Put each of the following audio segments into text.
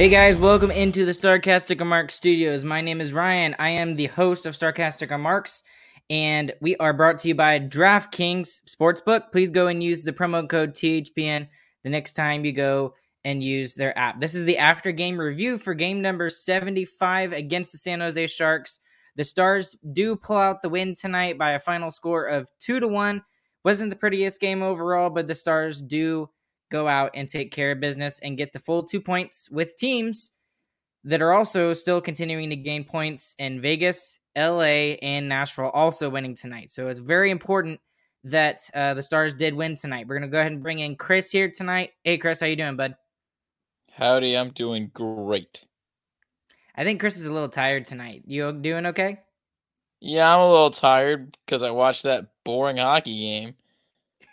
Hey guys, welcome into the Starcastic Marks Studios. My name is Ryan. I am the host of Starcastic Marks, and we are brought to you by DraftKings Sportsbook. Please go and use the promo code THPN the next time you go and use their app. This is the after game review for game number 75 against the San Jose Sharks. The Stars do pull out the win tonight by a final score of 2 to 1. Wasn't the prettiest game overall, but the Stars do go out and take care of business and get the full two points with teams that are also still continuing to gain points in Vegas, LA, and Nashville, also winning tonight. So it's very important that uh, the Stars did win tonight. We're gonna go ahead and bring in Chris here tonight. Hey, Chris, how you doing, bud? Howdy, I'm doing great. I think Chris is a little tired tonight. You doing okay? Yeah, I'm a little tired because I watched that boring hockey game.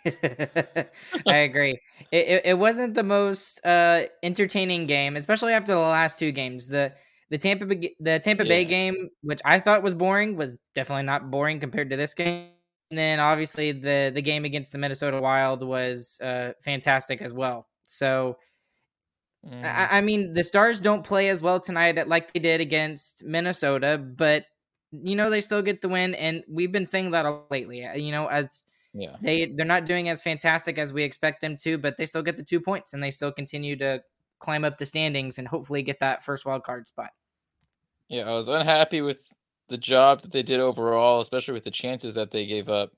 I agree. It, it, it, wasn't the most uh, entertaining game, especially after the last two games. The the Tampa the Tampa yeah. Bay game, which I thought was boring, was definitely not boring compared to this game. And then obviously the the game against the Minnesota Wild was uh, fantastic as well. So. Mm. I, I mean, the Stars don't play as well tonight like they did against Minnesota, but you know they still get the win, and we've been saying that lately. You know, as yeah. They they're not doing as fantastic as we expect them to, but they still get the two points and they still continue to climb up the standings and hopefully get that first wild card spot. Yeah, I was unhappy with the job that they did overall, especially with the chances that they gave up.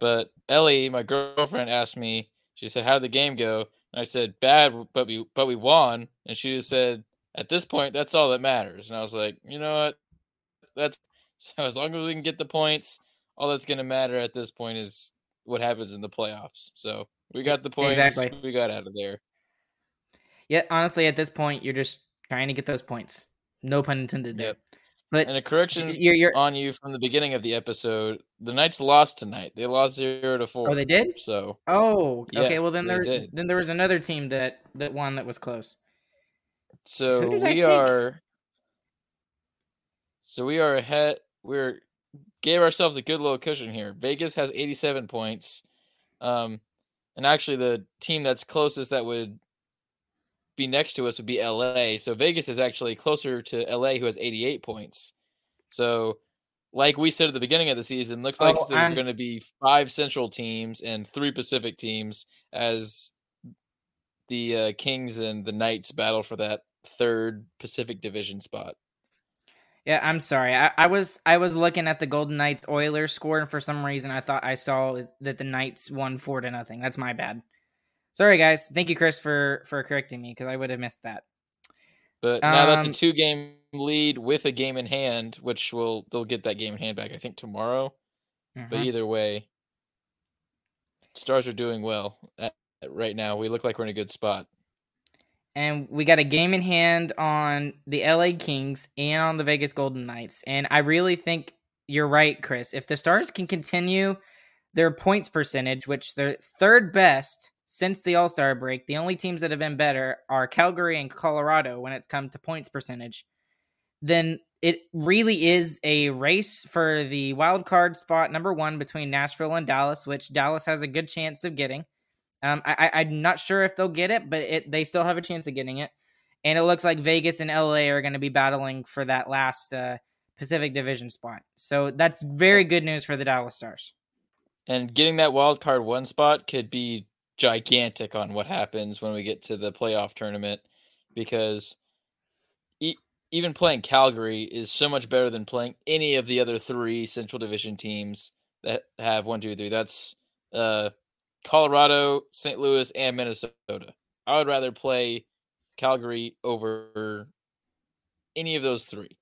But Ellie, my girlfriend, asked me. She said, "How did the game go?" And I said, "Bad, but we but we won." And she just said, "At this point, that's all that matters." And I was like, "You know what? That's so as long as we can get the points, all that's going to matter at this point is what happens in the playoffs. So we got the points. Exactly. We got out of there. Yeah, honestly, at this point, you're just trying to get those points. No pun intended there. Yep. But and a correction you're, you're, on you from the beginning of the episode. The Knights lost tonight. They lost zero to four. Oh, they did. So oh, yes, okay. Well, then there did. then there was another team that that won that was close. So we are. So we are ahead. We're gave ourselves a good little cushion here. Vegas has 87 points. Um, and actually, the team that's closest that would be next to us would be LA. So Vegas is actually closer to LA, who has 88 points. So, like we said at the beginning of the season, looks like oh, there's going to be five Central teams and three Pacific teams as the uh, Kings and the Knights battle for that third Pacific Division spot. Yeah, I'm sorry. I, I, was I was looking at the Golden Knights Oilers score, and for some reason I thought I saw that the Knights won four to nothing. That's my bad. Sorry, guys. Thank you, Chris, for for correcting me because I would have missed that. But now um, that's a um, two game lead with a game in hand, which will they'll get that game in hand back I think tomorrow. Mm-hmm. But either way, Stars are doing well at, right now. We look like we're in a good spot and we got a game in hand on the LA Kings and on the Vegas Golden Knights. And I really think you're right, Chris. If the Stars can continue their points percentage, which they're third best since the All Star break, the only teams that have been better are Calgary and Colorado when it's come to points percentage, then it really is a race for the wild card spot number one between Nashville and Dallas, which Dallas has a good chance of getting. Um, I, I'm not sure if they'll get it, but it, they still have a chance of getting it. And it looks like Vegas and LA are going to be battling for that last uh, Pacific Division spot. So that's very good news for the Dallas Stars. And getting that wild card one spot could be gigantic on what happens when we get to the playoff tournament because e- even playing Calgary is so much better than playing any of the other three Central Division teams that have one, two, three. That's uh, Colorado, St. Louis, and Minnesota. I would rather play Calgary over any of those three.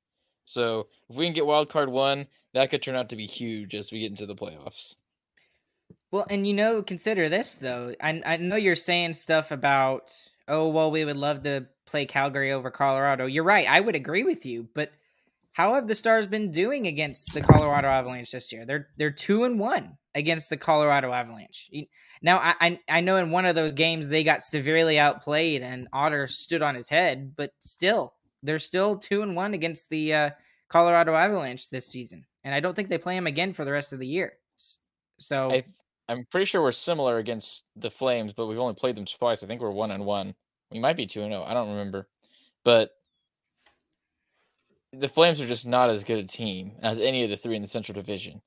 So if we can get wild card one, that could turn out to be huge as we get into the playoffs. Well, and you know, consider this though. I I know you're saying stuff about oh well, we would love to play Calgary over Colorado. You're right. I would agree with you, but how have the Stars been doing against the Colorado Avalanche this year? They're they're two and one against the Colorado Avalanche. Now I, I know in one of those games they got severely outplayed and Otter stood on his head, but still they're still two and one against the uh, Colorado Avalanche this season, and I don't think they play them again for the rest of the year. So I, I'm pretty sure we're similar against the Flames, but we've only played them twice. I think we're one and one. We might be two and zero. Oh, I don't remember, but the Flames are just not as good a team as any of the three in the Central Division.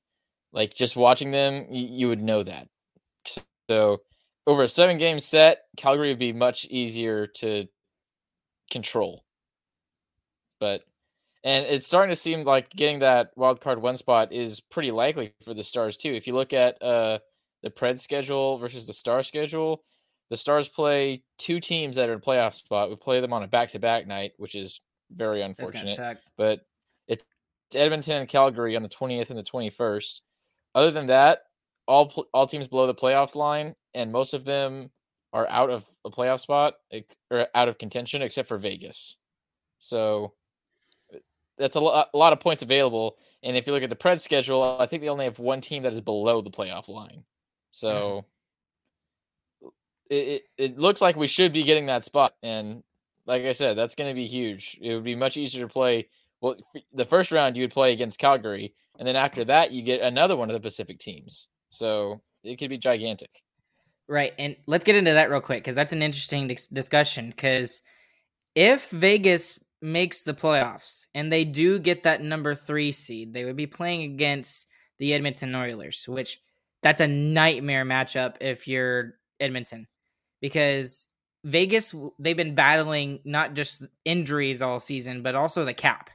Like just watching them, you, you would know that. So over a seven game set, Calgary would be much easier to control. But and it's starting to seem like getting that wild card one spot is pretty likely for the Stars too. If you look at uh, the Pred schedule versus the Star schedule, the Stars play two teams that are in playoff spot. We play them on a back to back night, which is very unfortunate. But it's Edmonton and Calgary on the 20th and the 21st. Other than that, all all teams below the playoffs line, and most of them are out of a playoff spot or out of contention, except for Vegas. So that's a, lot, a lot of points available. And if you look at the Pred schedule, I think they only have one team that is below the playoff line. So mm. it, it, it looks like we should be getting that spot. And like I said, that's going to be huge. It would be much easier to play. Well, the first round you would play against Calgary, and then after that you get another one of the Pacific teams. So it could be gigantic. Right, and let's get into that real quick because that's an interesting dis- discussion. Because if Vegas makes the playoffs and they do get that number three seed, they would be playing against the Edmonton Oilers, which that's a nightmare matchup if you're Edmonton because Vegas, they've been battling not just injuries all season, but also the cap.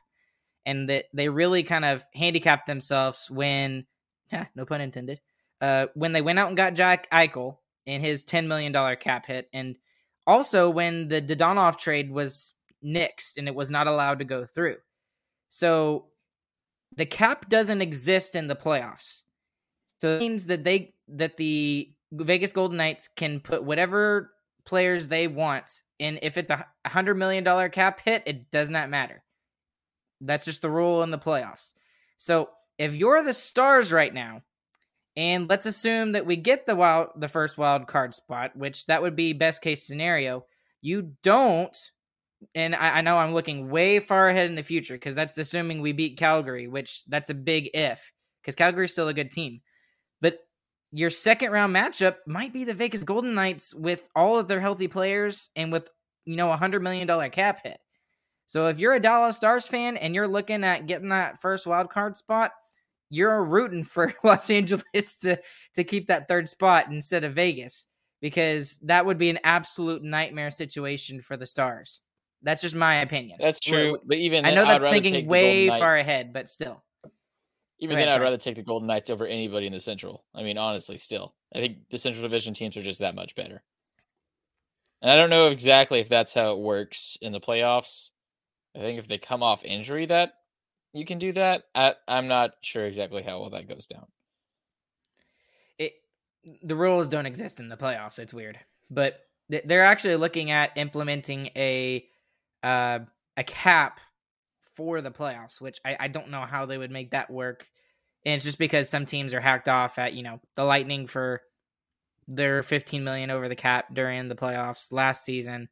And that they really kind of handicapped themselves when, no pun intended, uh, when they went out and got Jack Eichel in his $10 million cap hit. And also when the Dadonov trade was nixed and it was not allowed to go through. So the cap doesn't exist in the playoffs. So it means that they that the Vegas Golden Knights can put whatever players they want. And if it's a hundred million dollar cap hit, it does not matter. That's just the rule in the playoffs. So if you're the stars right now, and let's assume that we get the wild the first wild card spot, which that would be best case scenario, you don't and I, I know I'm looking way far ahead in the future because that's assuming we beat Calgary, which that's a big if because Calgary's still a good team. But your second round matchup might be the Vegas Golden Knights with all of their healthy players and with you know a hundred million dollar cap hit. So if you're a Dallas Stars fan and you're looking at getting that first wild card spot, you're rooting for Los Angeles to to keep that third spot instead of Vegas because that would be an absolute nightmare situation for the Stars. That's just my opinion. That's true. but even I know that's thinking way far ahead, but still. Even then, I'd rather take the Golden Knights over anybody in the Central. I mean, honestly, still, I think the Central Division teams are just that much better. And I don't know exactly if that's how it works in the playoffs. I think if they come off injury, that you can do that. I, I'm not sure exactly how well that goes down. It the rules don't exist in the playoffs. It's weird, but they're actually looking at implementing a uh, a cap for the playoffs, which I, I don't know how they would make that work. And it's just because some teams are hacked off at, you know, the Lightning for their 15 million over the cap during the playoffs last season.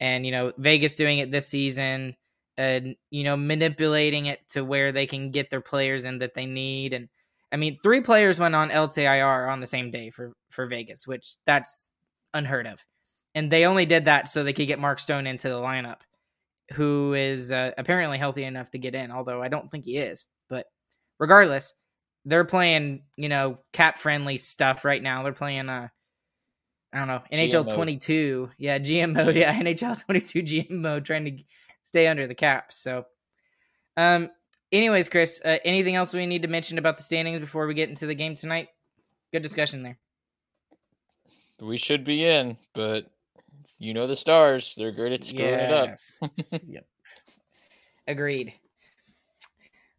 And, you know, Vegas doing it this season and, you know, manipulating it to where they can get their players in that they need. And I mean, three players went on LTIR on the same day for, for Vegas, which that's unheard of. And they only did that so they could get Mark Stone into the lineup who is uh, apparently healthy enough to get in, although I don't think he is. But regardless, they're playing, you know, cap friendly stuff right now. They're playing, uh, I don't know, NHL 22. Yeah, GM mode. Yeah, NHL 22 GM mode, trying to stay under the cap. So, um, anyways, Chris, uh, anything else we need to mention about the standings before we get into the game tonight? Good discussion there. We should be in, but you know the stars. They're great at screwing yes. it up. yep. Agreed.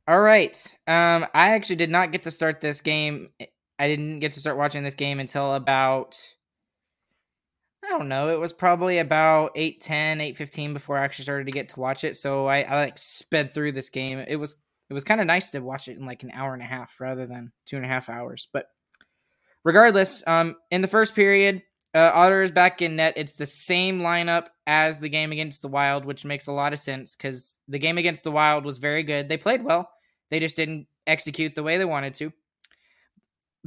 All right. Um, I actually did not get to start this game I didn't get to start watching this game until about I don't know. It was probably about 8 10, 8 15 before I actually started to get to watch it. So I, I like sped through this game. It was it was kind of nice to watch it in like an hour and a half rather than two and a half hours. But regardless, um, in the first period, uh, Otter is back in net. It's the same lineup as the game against the Wild, which makes a lot of sense because the game against the Wild was very good. They played well. They just didn't execute the way they wanted to.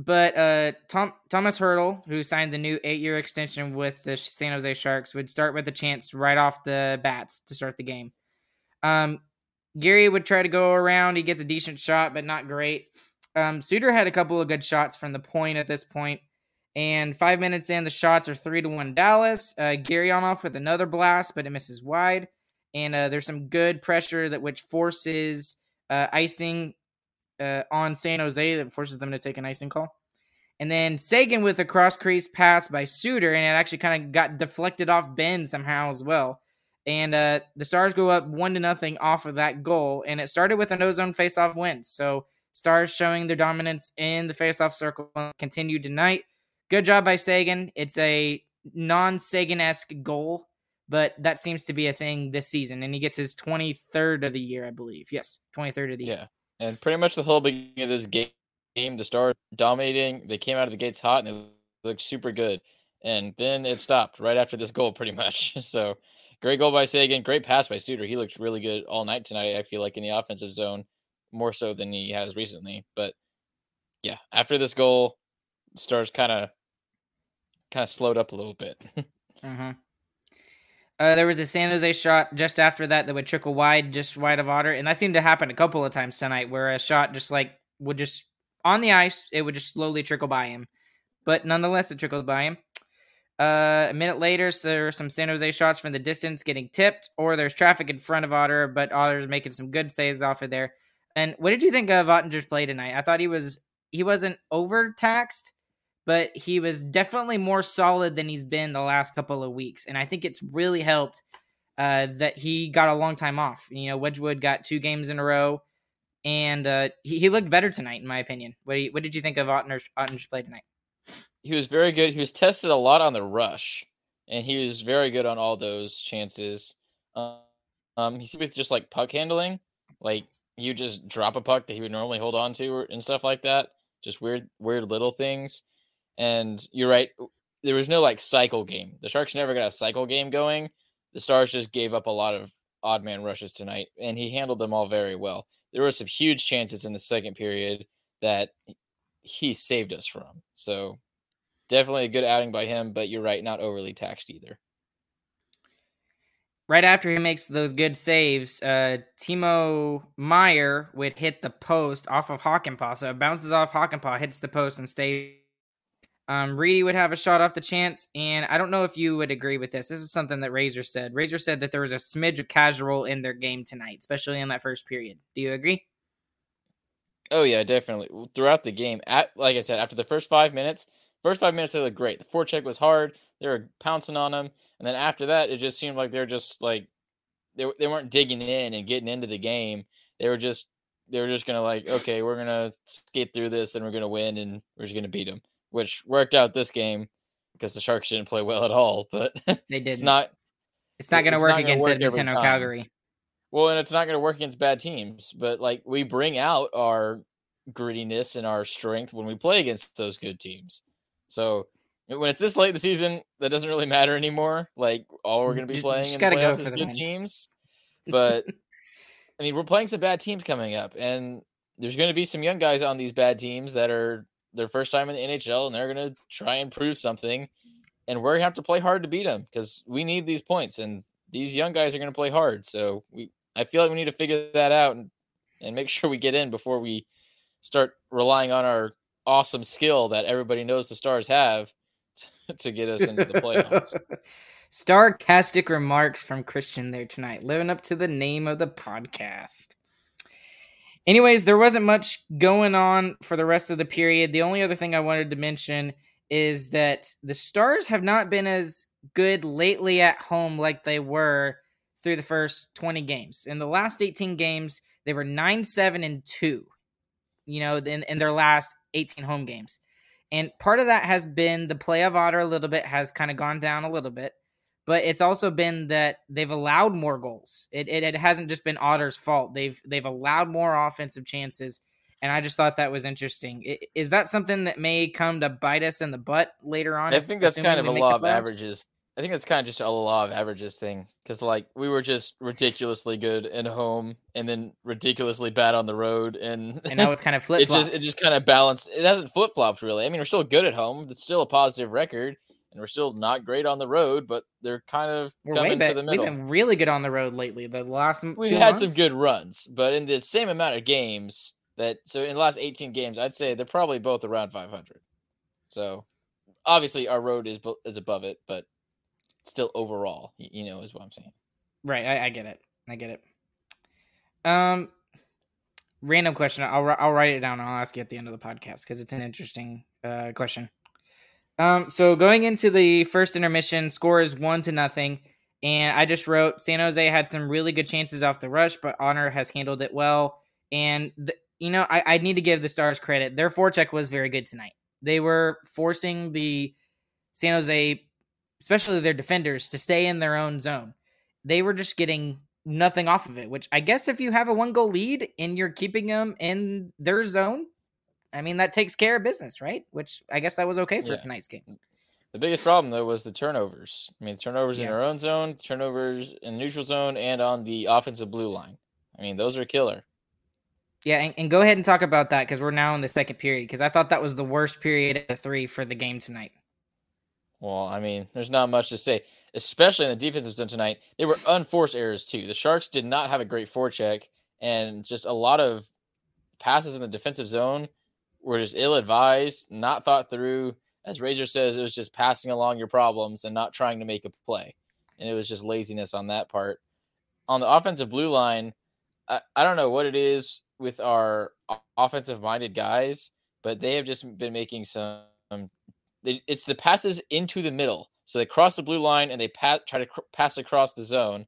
But uh, Tom, Thomas Hertl, who signed the new eight-year extension with the San Jose Sharks, would start with a chance right off the bats to start the game. Um, Gary would try to go around. He gets a decent shot, but not great. Um, Suter had a couple of good shots from the point at this point, and five minutes in, the shots are three to one Dallas. Uh, Gary on off with another blast, but it misses wide. And uh, there's some good pressure that which forces uh, icing uh, on San Jose that forces them to take an icing call. And then Seguin with a cross crease pass by Suter, and it actually kind of got deflected off Benn somehow as well. And uh, the Stars go up one to nothing off of that goal, and it started with an ozone face-off win. So Stars showing their dominance in the faceoff circle continued tonight. Good job by Seguin. It's a non-Seguin esque goal, but that seems to be a thing this season, and he gets his 23rd of the year, I believe. Yes, 23rd of the Yeah. year. And pretty much the whole beginning of this game, the Stars dominating. They came out of the gates hot and they looked super good. And then it stopped right after this goal, pretty much. So great goal by Seguin. Great pass by Suter. He looked really good all night tonight. I feel like in the offensive zone, more so than he has recently. But yeah, after this goal, Stars kind of kind of slowed up a little bit. Uh-huh. Uh, there was a San Jose shot just after that that would trickle wide, just wide of Otter, and that seemed to happen a couple of times tonight, where a shot just like would just on the ice, it would just slowly trickle by him, but nonetheless, it trickled by him. Uh, a minute later, so there are some San Jose shots from the distance getting tipped, or there's traffic in front of Otter, but Otter's making some good saves off of there. And what did you think of Oettinger's play tonight? I thought he was he wasn't overtaxed, but he was definitely more solid than he's been the last couple of weeks. And I think it's really helped uh, that he got a long time off. You know, Wedgewood got two games in a row, and uh, he, he looked better tonight, in my opinion. What, you, what did you think of Oettinger's, Oettinger's play tonight? he was very good. He was tested a lot on the rush, and he was very good on all those chances. Um, um he with just like puck handling, like you just drop a puck that he would normally hold on to and stuff like that. Just weird, weird little things. And you're right. There was no like cycle game. The Sharks never got a cycle game going. The Stars just gave up a lot of odd man rushes tonight, and he handled them all very well. There were some huge chances in the second period that he saved us from. So definitely a good outing by him, but you're right, not overly taxed either. Right after he makes those good saves, uh, Timo Meier would hit the post off of Hakanpää. So it bounces off Hakanpää, hits the post, and stays. Um, Reedy would have a shot off the chance, and I don't know if you would agree with this. This is something that Razor said. Razor said that there was a smidge of casual in their game tonight, especially in that first period. Do you agree? Oh yeah, definitely. Throughout the game, at like I said, after the first five minutes, first five minutes they looked great. The forecheck was hard. They were pouncing on them, and then after that, it just seemed like they're just like they they weren't digging in and getting into the game. They were just they were just gonna like, okay, we're gonna skate through this and we're gonna win and we're just gonna beat them, which worked out this game because the Sharks didn't play well at all. But They did. it's not It's not going to work gonna against work Edmonton or. Calgary. Well, and it's not going to work against bad teams, but like we bring out our grittiness and our strength when we play against those good teams. So when it's this late in the season, that doesn't really matter anymore. Like all we're going to be playing just in the gotta go for the good teams. But I mean, we're playing some bad teams coming up, and there's going to be some young guys on these bad teams that are their first time in the NHL, and they're going to try and prove something. And we're going to have to play hard to beat them because we need these points, and these young guys are going to play hard. So we, I feel like we need to figure that out and and make sure we get in before we start relying on our awesome skill that everybody knows the Stars have to, to get us into the playoffs. Sarcastic remarks from Christian there tonight, living up to the name of the podcast. Anyways, there wasn't much going on for the rest of the period. The only other thing I wanted to mention is that the Stars have not been as good lately at home like they were through the first 20 games. In the last 18 games, they were 9 7 and 2, you know, in, in their last 18 home games. And part of that has been the play of Otter a little bit has kind of gone down a little bit, but it's also been that they've allowed more goals. It, it, it hasn't just been Otter's fault. They've they've allowed more offensive chances, and I just thought that was interesting. Is that something that may come to bite us in the butt later on? I think that's kind of a law of averages. I think that's kind of just a law of averages thing because like we were just ridiculously good at home and then ridiculously bad on the road and and now it's kind of flip. it just it just kind of balanced. It hasn't flip flopped really. I mean, we're still good at home. It's still a positive record, and we're still not great on the road, but they're kind of we're coming to the middle. We've been really good on the road lately. The last we've had months. some good runs, but in the same amount of games that so in the last 18 games, I'd say they're probably both around 500. So obviously our road is is above it, but still overall, you know, is what I'm saying. Right. I, I get it. I get it. Um, random question. I'll I'll write it down. I'll ask you at the end of the podcast because it's an interesting uh, question. Um, so going into the first intermission, score is one to nothing, and I just wrote San Jose had some really good chances off the rush, but Honor has handled it well. And the, you know, I, I need to give the Stars credit. Their forecheck was very good tonight. They were forcing the San Jose especially their defenders, to stay in their own zone. They were just getting nothing off of it, which I guess if you have a one goal lead and you're keeping them in their zone, I mean, that takes care of business, right? Which I guess that was okay for yeah. tonight's game. Mm. The biggest problem, though, was the turnovers. I mean, turnovers yeah. in our own zone, turnovers in neutral zone, and on the offensive blue line. I mean, those are killer. Yeah, and, and go ahead and talk about that because we're now in the second period. Because I thought that was the worst period of the three for the game tonight. Well, I mean, there's not much to say, especially in the defensive zone tonight. They were unforced errors too. The Sharks did not have a great forecheck, and just a lot of passes in the defensive zone were just ill advised, not thought through. As Razor says, it was just passing along your problems and not trying to make a play. And it was just laziness on that part. On the offensive blue line, I, I don't know what it is with our offensive minded guys, but they have just been making some it's the passes into the middle. So they cross the blue line and they try to cr- pass across the zone,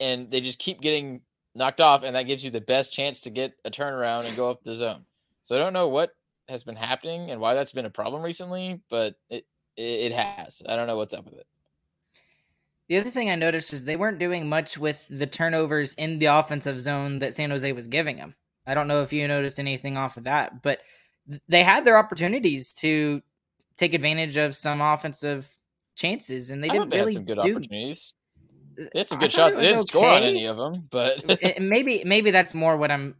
and they just keep getting knocked off, and that gives you the best chance to get a turnaround and go up the zone. So I don't know what has been happening and why that's been a problem recently, but it it, has. I don't know what's up with it. The other thing I noticed is they weren't doing much with the turnovers in the offensive zone that San Jose was giving them. I don't know if you noticed anything off of that, but they had their opportunities to take advantage of some offensive chances, and they didn't they really some good do... opportunities. They had some good shots. They didn't okay. score on any of them, but maybe maybe that's more what I'm.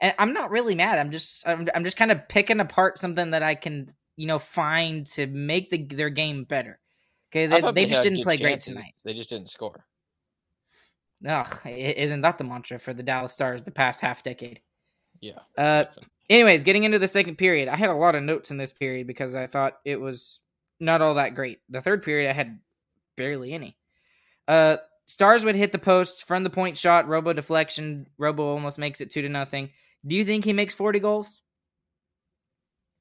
And I'm not really mad. I'm just I'm, I'm just kind of picking apart something that I can you know find to make the their game better. Okay, they, they, they just didn't play chances. great tonight. They just didn't score. Ugh, isn't that the mantra for the Dallas Stars the past half decade? Yeah. Uh, anyways, getting into the second period, I had a lot of notes in this period because I thought it was not all that great. The third period, I had barely any. Uh, Stars would hit the post from the point shot, Robo deflection. Robo almost makes it two to nothing. Do you think he makes forty goals?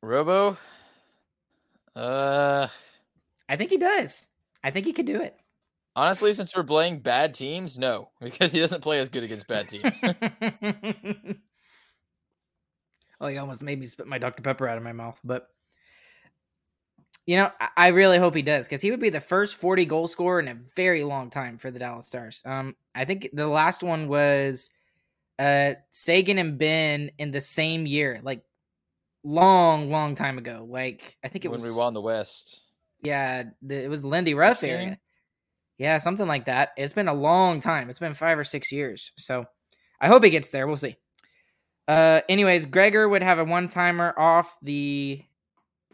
Robo, uh, I think he does. I think he could do it. Honestly, since we're playing bad teams, no, because he doesn't play as good against bad teams. Oh, he almost made me spit my Dr. Pepper out of my mouth. But you know, I really hope he does because he would be the first 40 goal scorer in a very long time for the Dallas Stars. Um, I think the last one was uh Seguin and Benn in the same year, like long, long time ago. Like I think it when was when we won the West. Yeah, the, it was Lindy Ruff 16? area. Yeah, something like that. It's been a long time. It's been five or six years. So I hope he gets there. We'll see. Uh, anyways, Gregor would have a one timer off the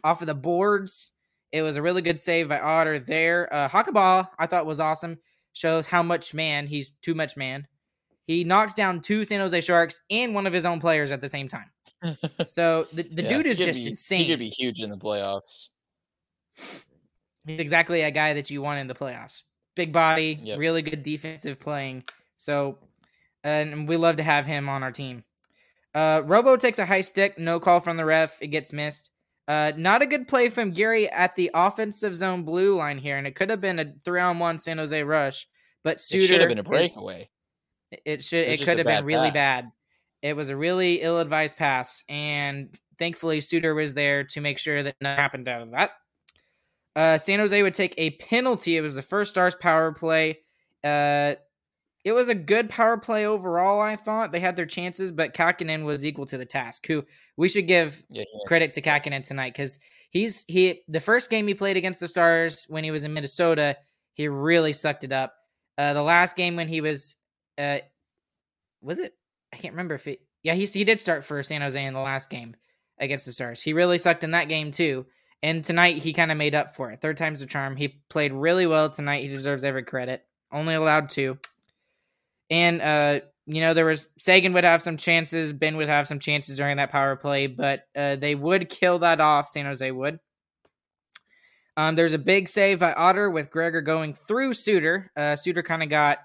off of the boards. It was a really good save by Otter there. Uh, Hakanpää, I thought was awesome. Shows how much man he's too much man. He knocks down two San Jose Sharks and one of his own players at the same time. so the, the yeah, dude is just be, insane. He could be huge in the playoffs. He's exactly a guy that you want in the playoffs. Big body, yep. really good defensive playing. So, and we love to have him on our team. Uh, Robo takes a high stick, no call from the ref. It gets missed. Uh, not a good play from Gary at the offensive zone blue line here, and it could have been a three on one San Jose rush, but Suter it should have been a breakaway. Is, it should. It, it could have been really bad. it was a really ill-advised pass, and thankfully Suter was there to make sure that nothing happened out of that. Uh, San Jose would take a penalty. It was the first Stars power play. Uh, it was a good power play overall. I thought they had their chances, but Kahkonen was equal to the task. Who we should give yeah, yeah. credit to Kahkonen tonight because he's he the first game he played against the Stars when he was in Minnesota, he really sucked it up. Uh, the last game when he was, uh, was it? I can't remember if it. Yeah, he he did start for San Jose in the last game against the Stars. He really sucked in that game too. And tonight he kind of made up for it. Third time's the charm. He played really well tonight. He deserves every credit. Only allowed two. And uh, you know, there was Seguin would have some chances, Benn would have some chances during that power play, but uh, they would kill that off. San Jose would. Um, there's a big save by Otter with Gregor going through Suter. Uh, Suter kind of got,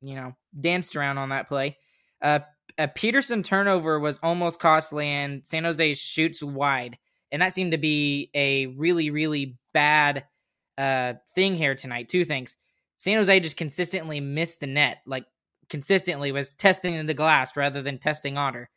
you know, danced around on that play. Uh, a Peterson turnover was almost costly, and San Jose shoots wide, and that seemed to be a really, really bad uh, thing here tonight. Two things: San Jose just consistently missed the net, like consistently was testing in the glass rather than testing Otter.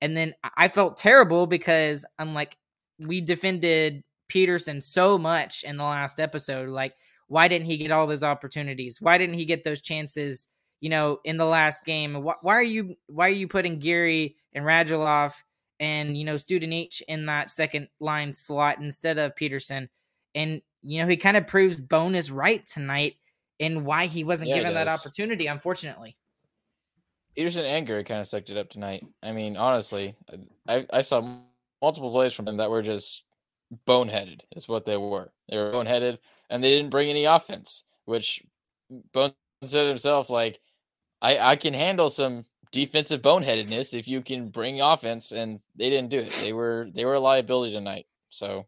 And then I felt terrible because I'm like, we defended Peterson so much in the last episode. Like, why didn't he get all those opportunities? Why didn't he get those chances? You know, in the last game, why, why are you why are you putting Geary and Radulov and you know Studenic in that second line slot instead of Peterson? And you know, he kind of proves Bowness right tonight in why he wasn't yeah, given that opportunity. Unfortunately, Peterson and Geary kind of sucked it up tonight. I mean, honestly, I, I saw multiple plays from them that were just boneheaded, is what they were. They were boneheaded, and they didn't bring any offense, which Bones said himself, like, I, I can handle some defensive boneheadedness if you can bring offense, and they didn't do it. They were they were a liability tonight. So,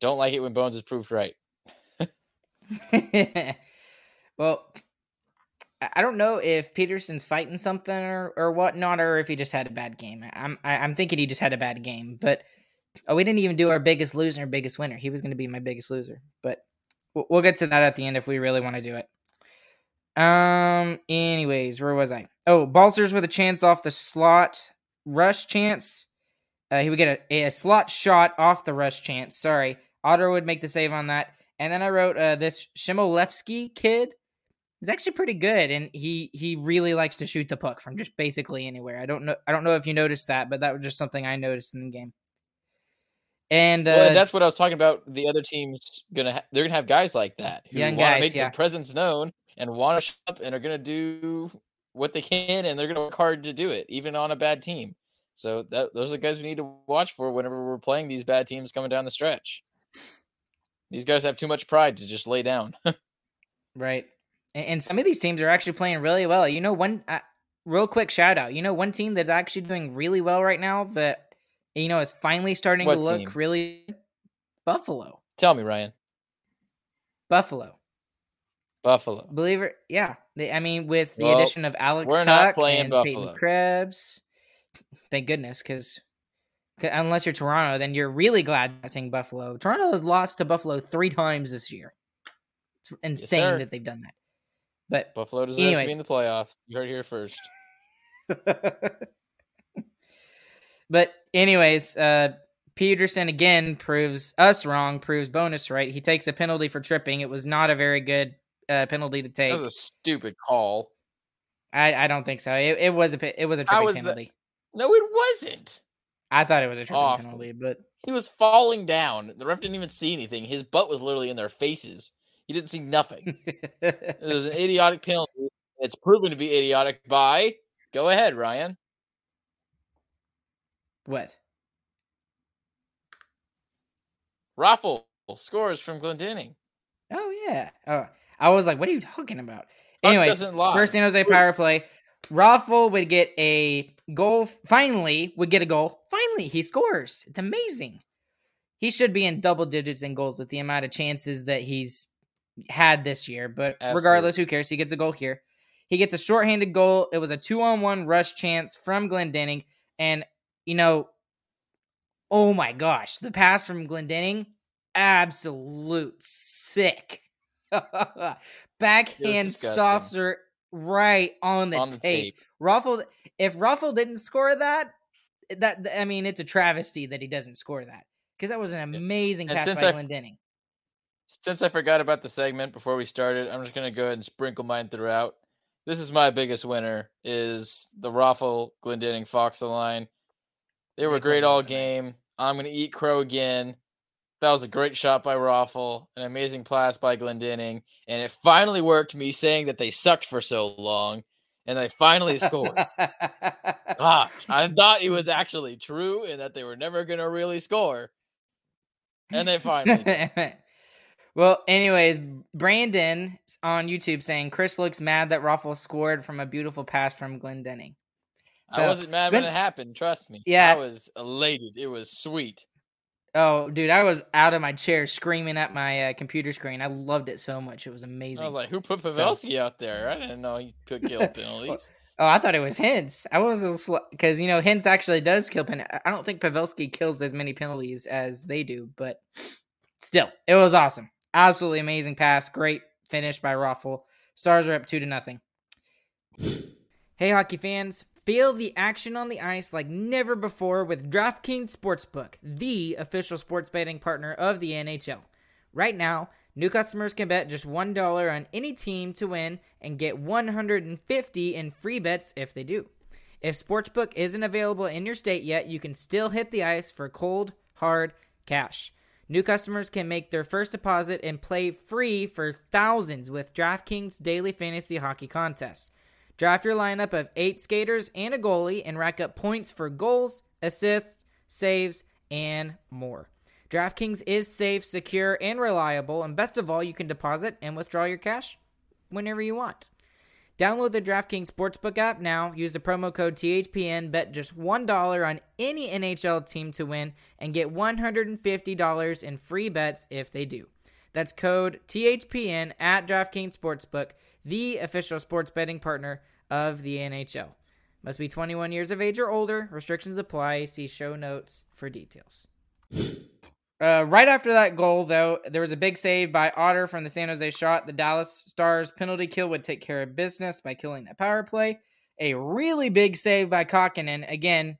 don't like it when Bones is proved right. well, I don't know if Peterson's fighting something or, or whatnot, or if he just had a bad game. I'm I, am i am thinking he just had a bad game. But oh, we didn't even do our biggest loser and biggest winner. He was going to be my biggest loser, but we'll get to that at the end if we really want to do it. Um. Anyways, where was I? Oh, Balcers with a chance off the slot rush chance. Uh, he would get a, a slot shot off the rush chance. Sorry, Otter would make the save on that. And then I wrote uh, this Chmelevski kid He's actually pretty good, and he he really likes to shoot the puck from just basically anywhere. I don't know I don't know if you noticed that, but that was just something I noticed in the game. And, uh, well, that's what I was talking about. The other team's gonna ha- they're gonna have guys like that who want to make yeah. their presence known and want to show up and are gonna do what they can, and they're gonna work hard to do it, even on a bad team. So that, those are the guys we need to watch for whenever we're playing these bad teams coming down the stretch. These guys have too much pride to just lay down. right. And, some of these teams are actually playing really well. You know, one uh, real quick shout out. You know, one team that's actually doing really well right now that you know is finally starting what to look team? really Buffalo. Tell me, Ryan. Buffalo. Buffalo. Believe it, yeah. They, I mean, with the well, addition of Alex we're Tuch not playing and Buffalo. Peyton Krebs. Thank goodness, because unless you're Toronto, then you're really glad seeing Buffalo. Toronto has lost to Buffalo three times this year. It's insane yes, that they've done that. But Buffalo deserves anyways. to be in the playoffs. You heard here first. but anyways, uh, Peterson again proves us wrong, proves Bowness right. He takes a penalty for tripping. It was not a very good uh, penalty to take. That was a stupid call. I, I don't think so. It, it was a it was a tripping was penalty. The... No, it wasn't. I thought it was a tripping penalty, but he was falling down. The ref didn't even see anything. His butt was literally in their faces. You didn't see nothing. it was an idiotic penalty. It's proven to be idiotic by. Go ahead, Ryan. What? Raffl scores from Glendening. Oh yeah. Oh, I was like, what are you talking about? Anyways, first San Jose power play. Raffl would get a goal. Finally, would get a goal. Finally, he scores. It's amazing. He should be in double digits in goals with the amount of chances that he's had this year. But Absolutely. regardless, who cares? He gets a goal here. He gets a shorthanded goal. It was a two on one rush chance from Glendening. And, you know, oh my gosh, the pass from Glendening, absolute sick. Backhand saucer right on the, on the tape. tape. Raffl, if Raffl didn't score that, that I mean, it's a travesty that he doesn't score that because that was an amazing And pass by I- Glendening. Since I forgot about the segment before we started, I'm just gonna go ahead and sprinkle mine throughout. This is my biggest winner is the Raffl Glendening Fox line. They were great all game. I'm gonna eat crow again. That was a great shot by Raffl, an amazing pass by Glendening, and it finally worked. Me saying that they sucked for so long, and they finally scored. Gosh, ah, I thought it was actually true and that they were never gonna really score, and they finally. well, anyways, Brandon on YouTube saying Chris looks mad that Raffl scored from a beautiful pass from Glendening. I wasn't mad when it happened. Trust me. Yeah. I was elated. It was sweet. Oh, dude, I was out of my chair screaming at my uh, computer screen. I loved it so much; it was amazing. I was like, "Who put So- Pavelski out there? I didn't know he could kill penalties." Oh, I thought it was Hintz. I was because you know Hintz actually does kill pen. I don't think Pavelski kills as many penalties as they do, but still, it was awesome. Absolutely amazing pass. Great finish by Raffl. Stars are up two to nothing. Hey, hockey fans! Feel the action on the ice like never before with DraftKings Sportsbook, the official sports betting partner of the NHL. Right now, new customers can bet just $1 on any team to win and get 150 in free bets if they do. If Sportsbook isn't available in your state yet, you can still hit the ice for cold, hard cash. New customers can make their first deposit and play free for thousands with DraftKings Daily Fantasy Hockey Contests. Draft your lineup of eight skaters and a goalie and rack up points for goals, assists, saves, and more. DraftKings is safe, secure, and reliable, and best of all, you can deposit and withdraw your cash whenever you want. Download the DraftKings Sportsbook app now. Use the promo code THPN. Bet just $1 on any NHL team to win and get $150 in free bets if they do. That's code THPN at DraftKings Sportsbook, the official sports betting partner of the NHL. Must be 21 years of age or older. Restrictions apply. See show notes for details. Uh, right after that goal, though, there was a big save by Otter from the San Jose shot. The Dallas Stars penalty kill would take care of business by killing that power play. A really big save by Kahkonen. Again,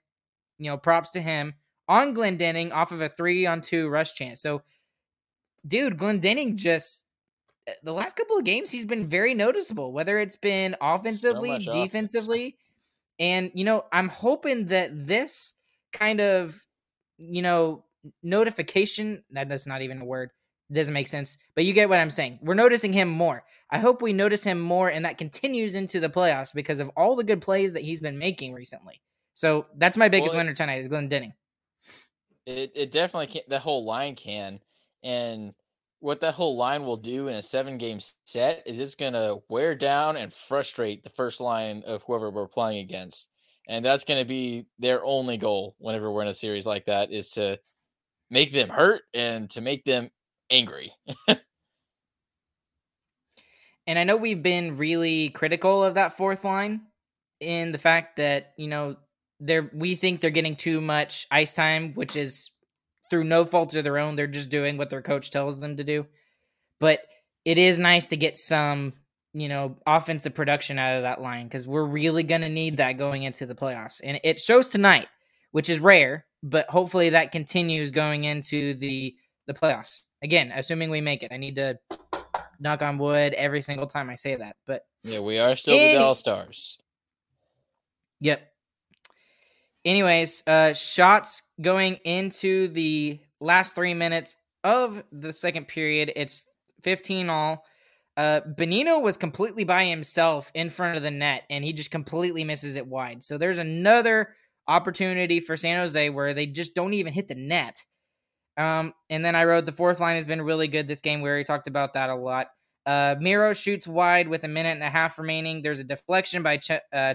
you know, props to him on Glendening off of a three on two rush chance. So, dude, Glendening just uh, the last couple of games he's been very noticeable, whether it's been offensively, offense. defensively. And, you know, I'm hoping that this kind of, you know, notification that that's not even a word doesn't make sense but you get what i'm saying. We're noticing him more. I hope we notice him more and that continues into the playoffs because of all the good plays that he's been making recently. So that's my biggest Well, winner tonight is Glendening. It it definitely can. The whole line can, and what that whole line will do in a seven game set is it's gonna wear down and frustrate the first line of whoever we're playing against, and that's gonna be their only goal whenever we're in a series like that is to make them hurt and to make them angry. and i know we've been really critical of that fourth line in the fact that you know they're we think they're getting too much ice time which is through no fault of their own they're just doing what their coach tells them to do but it is nice to get some you know offensive production out of that line because we're really going to need that going into the playoffs and it shows tonight which is rare but hopefully that continues going into the the playoffs again assuming we make it i need to knock on wood every single time i say that but yeah, we are still Any- the Dallas Stars. Yep. Anyways, uh shots going into the last 3 minutes of the second period. It's 15 all. Uh Bonino was completely by himself in front of the net and he just completely misses it wide. So there's another opportunity for San Jose where they just don't even hit the net. Um and then I wrote the fourth line has been really good this game. We already talked about that a lot. Uh, Miro shoots wide with a minute and a half remaining. There's a deflection by Ch- uh.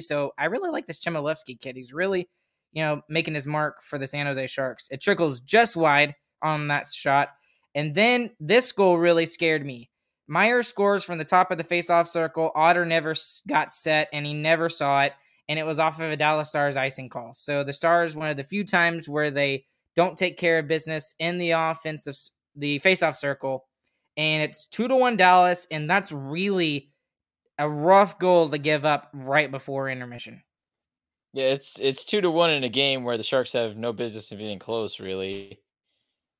So I really like this Chmelevski kid. He's really, you know, making his mark for the San Jose Sharks. It trickles just wide on that shot. And then this goal really scared me. Meier scores from the top of the faceoff circle. Otter never got set and he never saw it. And it was off of a Dallas Stars icing call. So the Stars, one of the few times where they don't take care of business in the offensive, the faceoff circle and it's two to one Dallas, and that's really a rough goal to give up right before intermission. Yeah, it's it's two to one in a game where the Sharks have no business in being close, really.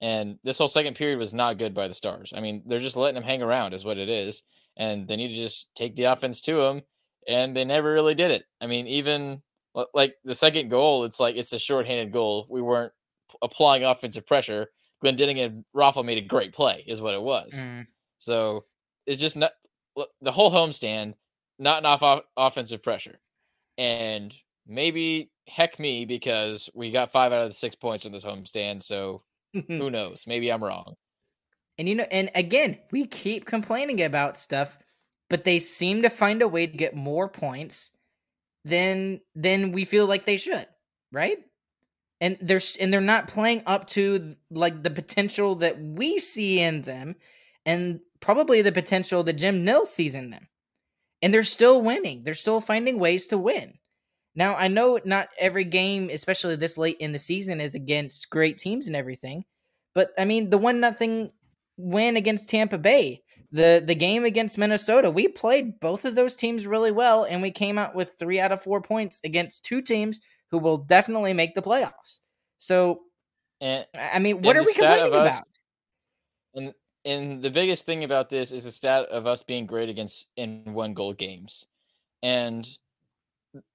And this whole second period was not good by the Stars. I mean, they're just letting them hang around, is what it is. And they need to just take the offense to them, and they never really did it. I mean, even like the second goal, it's like it's a shorthanded goal. We weren't applying offensive pressure. Glendening and Raffl made a great play, is what it was. Mm. So it's just not the whole homestand, not enough offensive pressure. And maybe heck me because we got five out of the six points in this homestand. So who knows? Maybe I'm wrong. And you know, and again, we keep complaining about stuff, but they seem to find a way to get more points than than we feel like they should, right? And they're and they're not playing up to like the potential that we see in them, and probably the potential that Jim Nill sees in them. And they're still winning. They're still finding ways to win. Now, I know not every game, especially this late in the season, is against great teams and everything, but I mean, the one nothing win against Tampa Bay, the the game against Minnesota, we played both of those teams really well, and we came out with three out of four points against two teams who will definitely make the playoffs. So, and, I mean, what are we complaining us, about? And and the biggest thing about this is the stat of us being great against in one goal games, and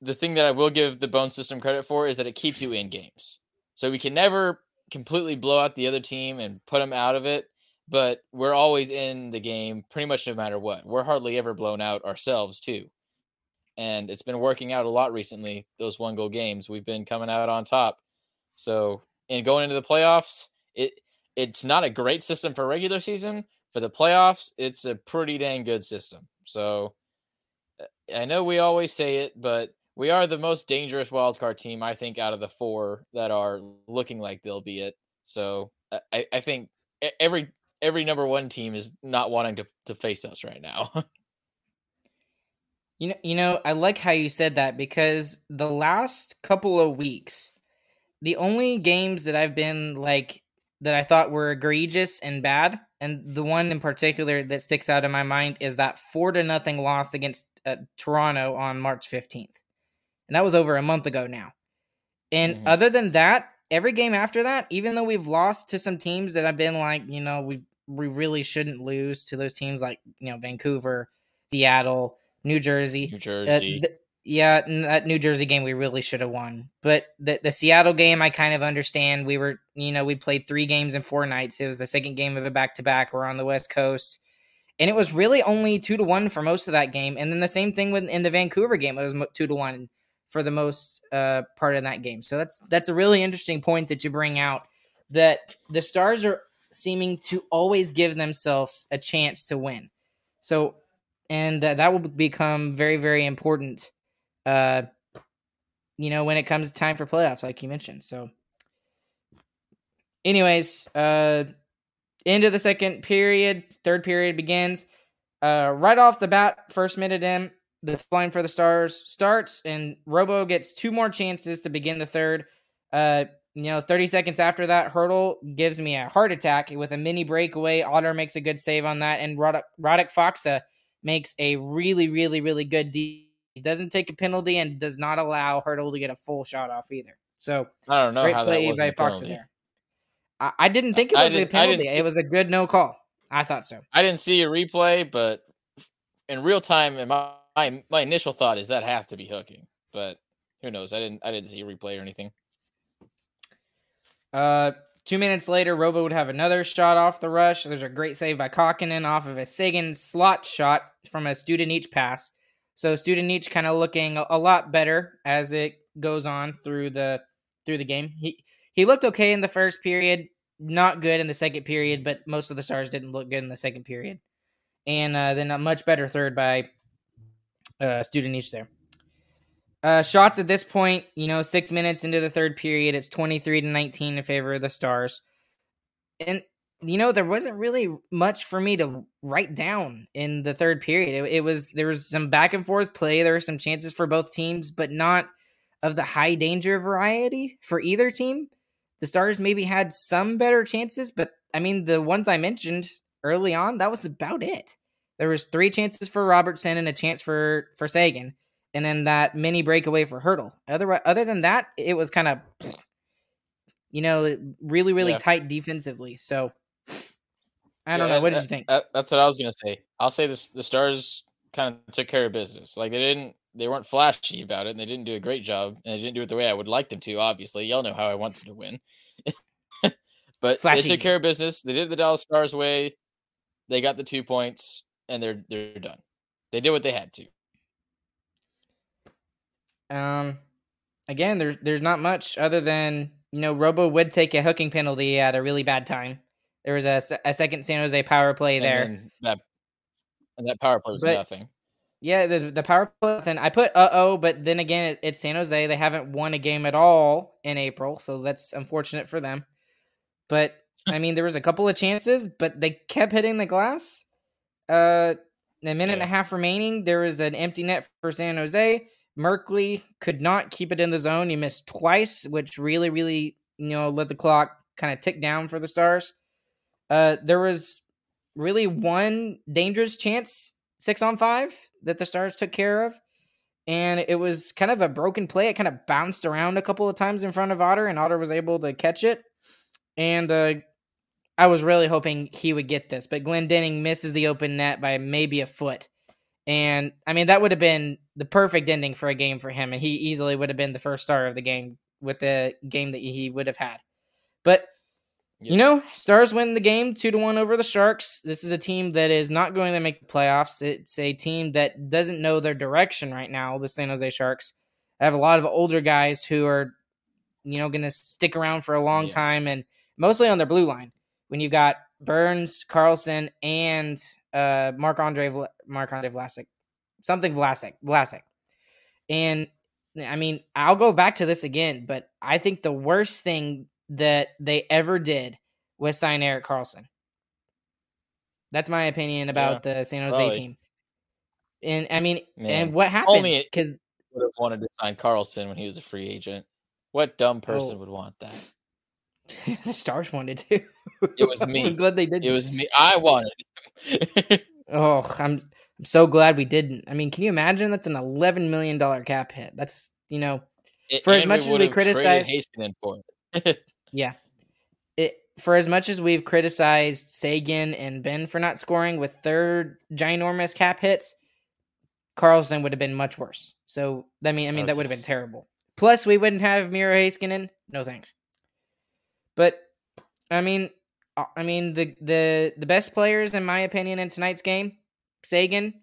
the thing that I will give the bone system credit for is that it keeps you in games. So we can never completely blow out the other team and put them out of it, but we're always in the game pretty much no matter what. We're hardly ever blown out ourselves too. And it's been working out a lot recently, those one goal games. We've been coming out on top. So, in going into the playoffs, it it's not a great system for regular season. For the playoffs, it's a pretty dang good system. So, uh, I know we always say it, but we are the most dangerous wildcard team, I think, out of the four that are looking like they'll be it. So I, I think every every number one team is not wanting to, to face us right now. you know, you know, I like how you said that because the last couple of weeks, the only games that I've been like that I thought were egregious and bad, and the one in particular that sticks out in my mind is that four to nothing loss against uh, Toronto on March 15th. And that was over a month ago now. And mm-hmm. other than that, every game after that, even though we've lost to some teams that have been like, you know, we we really shouldn't lose to those teams like, you know, Vancouver, Seattle, New Jersey. New Jersey. Uh, yeah, that New Jersey game we really should have won. But the the Seattle game I kind of understand. We were, you know, we played 3 games in 4 nights. It was the second game of a back-to-back. We're on the West Coast and it was really only two to one for most of that game. And then the same thing with in the Vancouver game, it was two to one for the most uh, part of that game. So that's that's a really interesting point that you bring out that the Stars are seeming to always give themselves a chance to win. So and that that will become very very important. Uh, you know when it comes time for playoffs, like you mentioned. So, anyways, uh, End of the second period, third period begins. Uh, right off the bat, first minute in, the line for the Stars starts, and Robo gets two more chances to begin the third. Uh, you know, 30 seconds after that, Hertl gives me a heart attack with a mini breakaway. Otter makes a good save on that, and Radek Faksa makes a really, really, really good D. He doesn't take a penalty and does not allow Hertl to get a full shot off either. So I don't know great how play that was by Faksa there. I, I didn't think it was a penalty. See, it was a good no call. I thought so. I didn't see a replay, but in real time, in my, my my initial thought is that has to be hooking, but who knows? I didn't I didn't see a replay or anything. Uh, two minutes later, Robo would have another shot off the rush. There's a great save by Kahkonen off of a Seguin slot shot from a Studenic pass. So Studenic kind of looking a, lot better as it goes on through the through the game. He he looked okay in the first period, not good in the second period, but most of the stars didn't look good in the second period. And uh, then a much better third by uh, Studenic there. Uh, shots at this point, you know, six minutes into the third period, it's 23 to 19 in favor of the Stars. And, you know, there wasn't really much for me to write down in the third period. It, it was, there was some back and forth play. There were some chances for both teams, but not of the high danger variety for either team the Stars maybe had some better chances, but I mean, the ones I mentioned early on, that was about it. There was three chances for Robertson and a chance for for Seguin, and then that mini breakaway for Hertl. Other other than that, it was kind of, you know, really really Yeah. tight defensively. So I don't Yeah, know. What did you think? that- that's what I was gonna say. I'll say this: the Stars kind of took care of business. Like they didn't, they weren't flashy about it, and they didn't do a great job, and they didn't do it the way I would like them to. Obviously, y'all know how I want them to win. but they Flashy. took care of business. They did it the Dallas Stars way. They got the two points, and they're they're done. They did what they had to. Um, again, there's there's not much other than you know Robo would take a hooking penalty at a really bad time. There was a, a second San Jose power play And there. then that and that power play was But- nothing. Yeah, the the power play. Then I put uh oh, but then again, it, it's San Jose. They haven't won a game at all in April, so that's unfortunate for them. But I mean, there was a couple of chances, but they kept hitting the glass. Uh, a minute and a half remaining. There was an empty net for San Jose. Merkley could not keep it in the zone. He missed twice, which really, really, you know, let the clock kind of tick down for the Stars. Uh, there was really one dangerous chance, six on five, that the Stars took care of. And it was kind of a broken play. It kind of bounced around a couple of times in front of Otter, and Otter was able to catch it. And uh, I was really hoping he would get this, but Glendening misses the open net by maybe a foot. And I mean, that would have been the perfect ending for a game for him. And he easily would have been the first star of the game with the game that he would have had. But you know, Stars win the game two to one over the Sharks. This is a team that is not going to make the playoffs. It's a team that doesn't know their direction right now. The San Jose Sharks I have a lot of older guys who are, you know, going to stick around for a long Yeah. time, and mostly on their blue line. When you've got Burns, Karlsson, and uh, Mark Andre Mark Andre Vlasic, something Vlasic, Vlasic, and I mean, I'll go back to this again, but I think the worst thing that they ever did was sign Erik Karlsson. That's my opinion about the San Jose probably. team. And I mean, Man, and what happened? Because Would have wanted to sign Karlsson when he was a free agent. What dumb person Oh. would want that? the Stars wanted to. It was me. I'm glad they did. It was me. I wanted. it. Oh, I'm I'm so glad we didn't. I mean, can you imagine? That's an 11 million dollar cap hit. That's you know, For as much as we criticize- it. yeah. It for as much as we've criticized Seguin and Benn for not scoring with third ginormous cap hits, Karlsson would have been much worse. So I mean, I mean Oh, that would have been terrible. Plus, we wouldn't have Miro Heiskanen. No thanks. But I mean, I mean the the the best players in my opinion in tonight's game, Seguin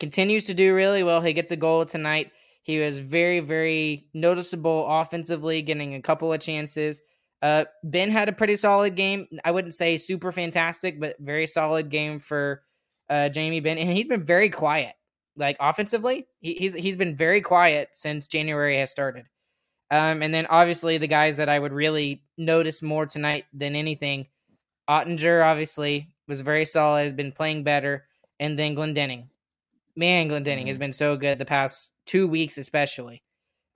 continues to do really well. He gets a goal tonight. He was very very noticeable offensively, getting a couple of chances. Uh, Benn had a pretty solid game. I wouldn't say super fantastic, but very solid game for uh, Jamie Benn, and he's been very quiet. Like offensively, he, he's he's been very quiet since January has started. Um, and then obviously the guys that I would really notice more tonight than anything, Oettinger obviously was very solid, has been playing better, and then Glendening. Man, Glendening has Mhm. been so good the past two weeks, especially.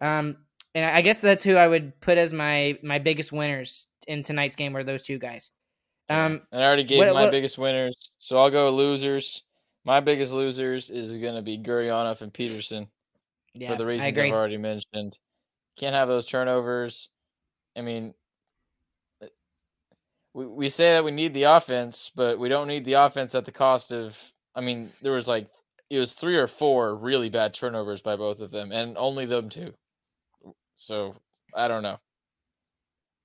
Um, and I guess that's who I would put as my my biggest winners in tonight's game were those two guys. Um, and I already gave what- my what- biggest winners, so I'll go losers. My biggest losers is going to be Gurianov and Peterson yeah, for the reasons. I've already mentioned. Can't have those turnovers. I mean, we we say that we need the offense, but we don't need the offense at the cost of. I mean, there was like it was three or four really bad turnovers by both of them, and only them two. So I don't know.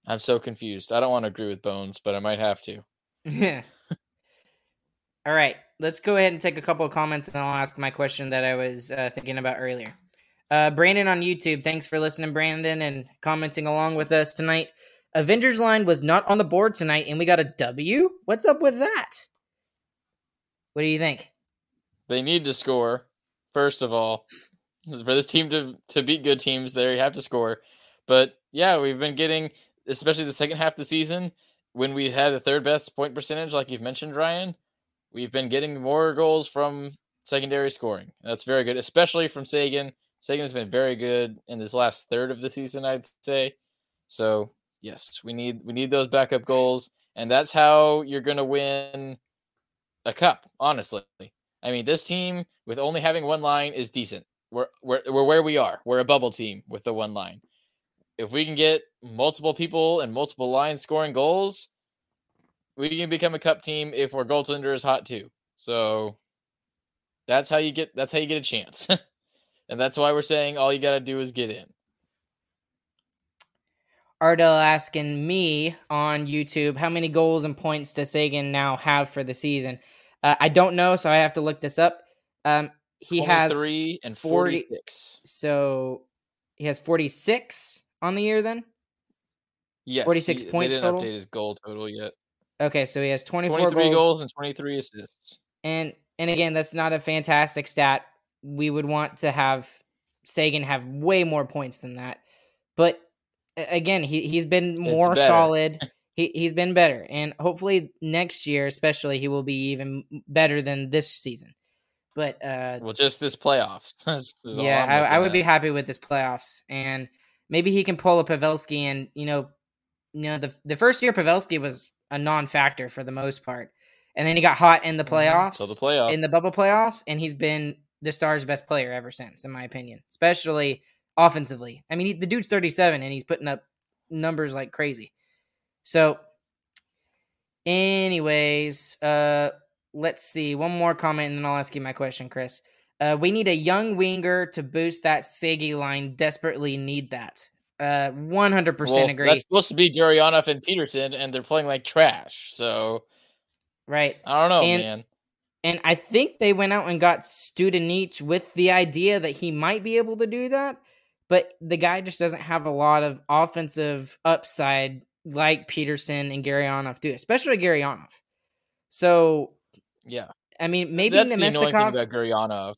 I'm so confused. I don't want to agree with Bones, but I might have to. Yeah. All right, let's go ahead and take a couple of comments, and I'll ask my question that I was uh, thinking about earlier. Uh, Brandon on YouTube, thanks for listening, Brandon, and commenting along with us tonight. Avengers line was not on the board tonight, and we got a W. What's up with that? What do you think? They need to score first of all. For this team to to beat good teams, they have to score. But yeah, we've been getting, especially the second half of the season, when we had the third best point percentage, like you've mentioned, Ryan. We've been getting more goals from secondary scoring. That's very good, especially from Seguin. Seguin has been very good in this last third of the season, I'd say. So yes, we need we need those backup goals, and that's how you're gonna win a cup. Honestly, I mean, this team with only having one line is decent. We're we're we're where we are. We're a bubble team with the one line. If we can get multiple people and multiple lines scoring goals, we can become a cup team if our goaltender is hot too. So that's how you get that's how you get a chance. and that's why we're saying all you got to do is get in. Ardell asking me on YouTube how many goals and points does Seguin now have for the season? Uh, I don't know, so I have to look this up. Um, he has three and 40, 46. So he has 46 on the year then? Yes. 46 he, points they didn't total? update his goal total yet. Okay, so he has 24 23 goals. goals and 23 assists. And and again, that's not a fantastic stat. We would want to have Seguin have way more points than that. But again, he he's been more solid. He he's been better, and hopefully next year, especially, he will be even better than this season. But uh, Well, just this playoffs. yeah, I, I would be happy with this playoffs, and maybe he can pull a Pavelski, and you know, you know, the the first year Pavelski was a non-factor for the most part, and then he got hot in the playoffs, So the playoff. in the bubble playoffs, and he's been the Stars' best player ever since, in my opinion, especially offensively. I mean, he, the dude's thirty seven, and he's putting up numbers like crazy. So, anyways, uh, let's see one more comment, and then I'll ask you my question, Chris. Uh, we need a young winger to boost that Sagi line. Desperately need that. Uh, one hundred well, percent agree. That's supposed to be Gurianov and Peterson, and they're playing like trash. So Right. I don't know, And- man. And I think they went out and got Studenic with the idea that he might be able to do that, but the guy just doesn't have a lot of offensive upside like Peterson and Gurianov do, especially Gurianov. So, Yeah, I mean, maybe that's the annoying thing Namestnikov. about Gurianov.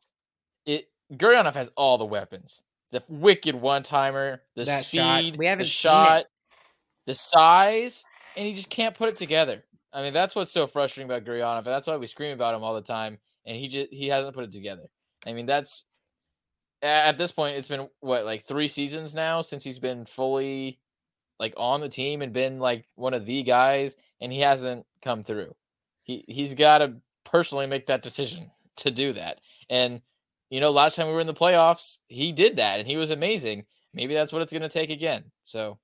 It Gurianov has all the weapons: the wicked one timer, the That shot. speed, We haven't the seen it. shot, the size, and he just can't put it together. I mean, that's what's so frustrating about Gurianov, and that's why we scream about him all the time. And he just he hasn't put it together. I mean, that's at this point, it's been what like three seasons now since he's been fully like on the team and been like one of the guys, and he hasn't come through. He he's got to personally make that decision to do that. And you know, last time we were in the playoffs, he did that, and he was amazing. Maybe that's what it's going to take again. So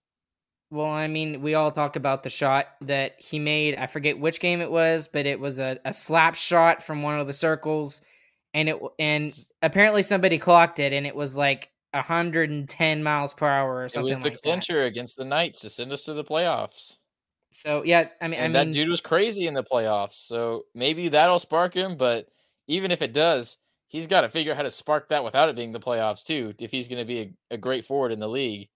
Well, I mean, we all talk about the shot that he made. I forget which game it was, but it was a, a slap shot from one of the circles, and it and apparently somebody clocked it, and it was like 110 miles per hour or something. it was the like that. clincher against the Knights to send us to the playoffs. So yeah, I mean, And I that mean, dude was crazy in the playoffs. So maybe that'll spark him. But even if it does, he's got to figure out how to spark that without it being the playoffs too. If he's going to be a, a great forward in the league,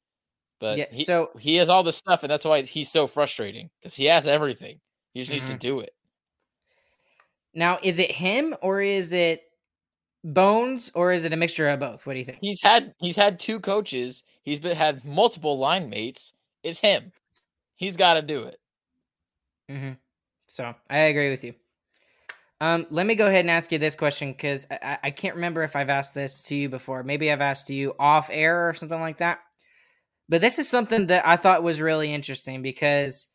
but Yeah, he, so- he has all the stuff, and that's why he's so frustrating because he has everything. He just needs to Mhm. do it. now is it him or is it Bones or is it a mixture of both? What do you think? He's had he's had two coaches. He's been had multiple line mates. It's him. He's got to do it. hmm So I agree with you. Um, let me go ahead and ask you this question because I- I can't remember if I've asked this to you before. Maybe I've asked you off air or something like that. But this is something that I thought was really interesting because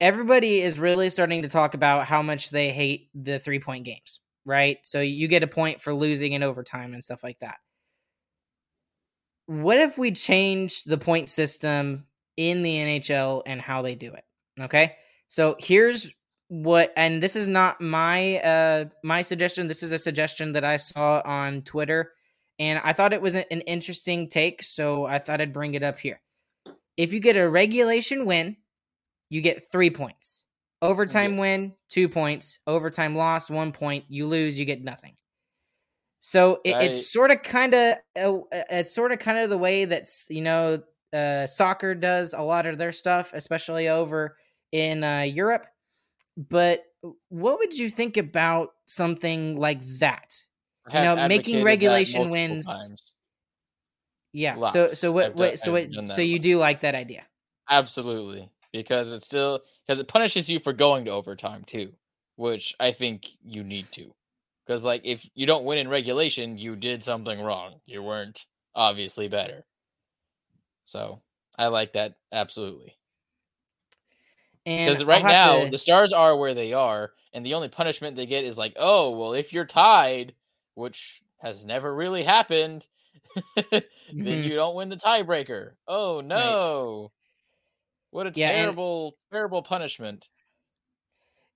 everybody is really starting to talk about how much they hate the three point games, right? So you get a point for losing in overtime and stuff like that. What if we change the point system in the NHL and how they do it? Okay. So here's what and this is not my uh my suggestion this is a suggestion that i saw on twitter and i thought it was an interesting take so i thought i'd bring it up here if you get a regulation win you get three points overtime Yes. win two points. Overtime loss one point. You lose you get nothing. So it, I- it's sort of kind of uh, it's sort of kind of the way that's you know uh, soccer does a lot of their stuff especially over in uh, europe. But what would you think about something like that? You know, making regulation wins- times. yeah so Lots. so what, I've done- what so what so you do like that idea? Absolutely, because it still because it punishes you for going to overtime too, which I think you need to. Because like if you don't win in regulation, you did something wrong. You weren't obviously better. So I like that absolutely. Because right now to... the Stars are where they are, and the only punishment they get is like, oh, well, if you're tied, which has never really happened, then mm-hmm. you don't win the tiebreaker. Oh no! Right. What a yeah, terrible, and... terrible punishment.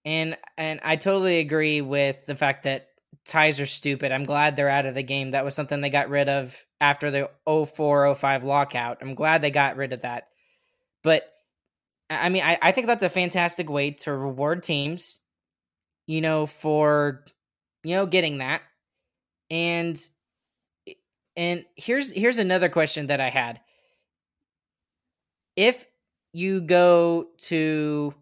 And and I totally agree with the fact that ties are stupid. I'm glad they're out of the game. That was something they got rid of after the 0405 lockout. I'm glad they got rid of that. But I mean, I, I think that's a fantastic way to reward teams, you know, for you know getting that. And eh, and here's here's another question that I had. If you go to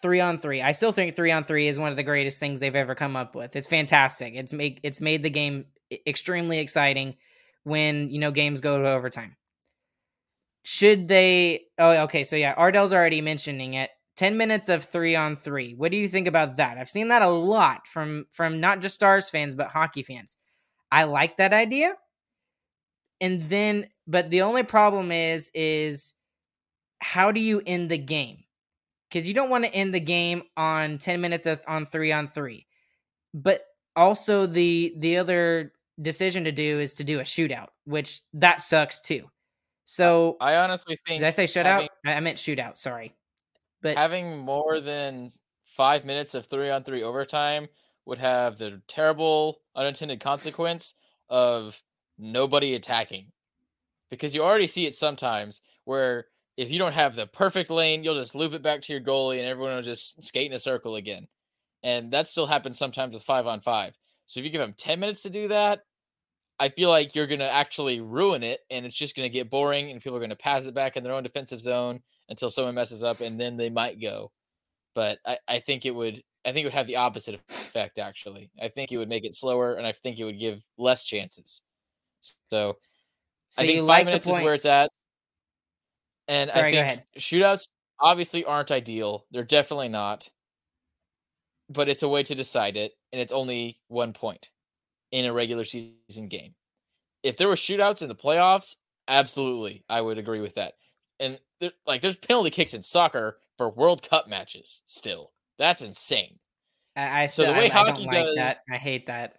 three on three. I still think three on three is one of the greatest things they've ever come up with. It's fantastic. It's made it's made the game extremely exciting when you know games go to overtime. Should they? Oh, okay. So yeah, Ardell's already mentioning it. Ten minutes of three on three. What do you think about that? I've seen that a lot from from not just Stars fans but hockey fans. I like that idea. And then, but the only problem is, is how do you end the game? because you don't want to end the game on 10 minutes of, on three on three. But also the the other decision to do is to do a shootout, which that sucks too. So I honestly think did I say shutout? Having, I meant shootout. Sorry, but having more than five minutes of three on three overtime would have the terrible unintended consequence of nobody attacking, because you already see it sometimes where if you don't have the perfect lane, you'll just loop it back to your goalie and everyone will just skate in a circle again. And that still happens sometimes with five on five. So if you give them 10 minutes to do that, I feel like you're going to actually ruin it and it's just going to get boring and people are going to pass it back in their own defensive zone until someone messes up and then they might go. But I, I think it would I think it would have the opposite effect actually. I think it would make it slower and I think it would give less chances. So, so I think five like minutes is where it's at. And Sorry, I think shootouts obviously aren't ideal. They're definitely not. But it's a way to decide it, and it's only one point in a regular season game. If there were shootouts in the playoffs, absolutely, I would agree with that. And there, like, there's penalty kicks in soccer for World Cup matches. Still, that's insane. I, I so the way I, hockey I does, that. I hate that.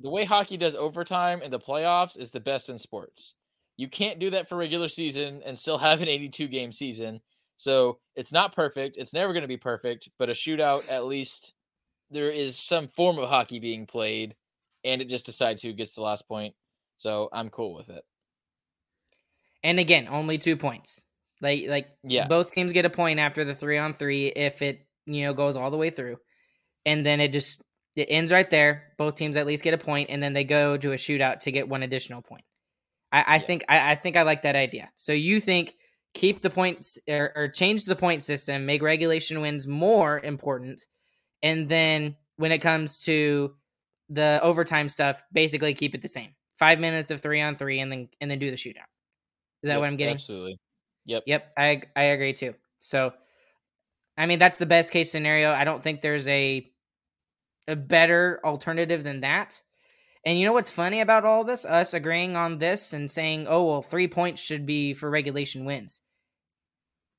The way hockey does overtime in the playoffs is the best in sports. You can't do that for regular season and still have an 82 game season. So it's not perfect. It's never going to be perfect, but a shootout, at least there is some form of hockey being played and it just decides who gets the last point. So I'm cool with it. And again, only two points. Like, like yeah, both teams get a point after the three on three if it you know goes all the way through, and then it just it ends right there. Both teams at least get a point, and then they go to a shootout to get one additional point. I, I yeah. think I, I, think I like that idea. So you think keep the points or, or change the point system, make regulation wins more important, and then when it comes to the overtime stuff, basically keep it the same. Five minutes of three on three, and then and then do the shootout. Is that yep, what I'm getting? Absolutely. Yep. Yep. I I agree too. So, I mean, that's the best case scenario. I don't think there's a a better alternative than that. And you know what's funny about all this? Us agreeing on this and saying, oh, well, three points should be for regulation wins.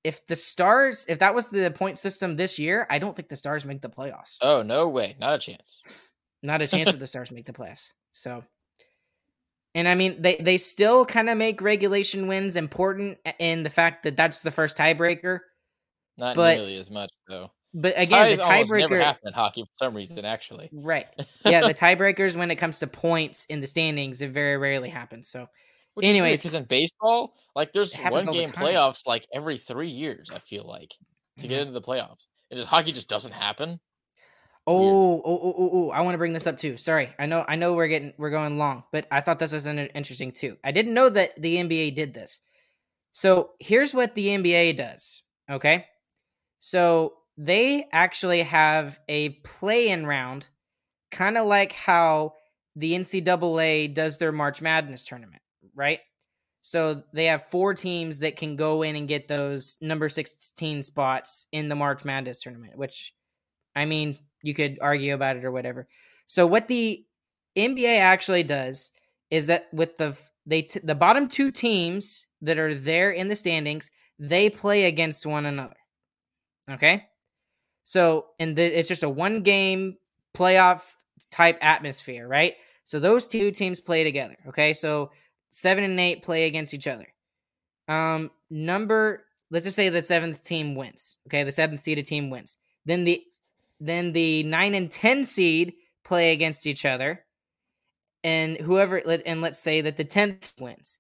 If the Stars, if that was the point system this year, I don't think the Stars make the playoffs. Oh, no way. Not a chance. Not a chance that the Stars make the playoffs. So, and I mean, they, they still kind of make regulation wins important in the fact that that's the first tiebreaker. Not but, nearly as much, though. But again, Ties the tiebreaker never happen in hockey for some reason. Actually, right? Yeah, the tiebreakers when it comes to points in the standings, it very rarely happens. So, Which anyways, because in baseball, like there's one game the playoffs like every three years. I feel like to mm-hmm. get into the playoffs, and just hockey just doesn't happen. Oh, oh, oh, oh, oh, I want to bring this up too. Sorry. I know I know we're getting we're going long, but I thought this was interesting too. I didn't know that the NBA did this. So, here's what the NBA does, okay? So, they actually have a play-in round, kind of like how the NCAA does their March Madness tournament, right? So they have four teams that can go in and get those number 16 spots in the March Madness tournament, which I mean, you could argue about it or whatever. So what the NBA actually does is that with the they t- the bottom two teams that are there in the standings, they play against one another. Okay. So, and the, it's just a one game playoff type atmosphere, right? So those two teams play together. Okay. So seven and eight play against each other. Um, number, let's just say the seventh team wins. Okay. The seventh seeded team wins. Then the, then the nine and 10 seed play against each other. And whoever, and let's say that the 10th wins.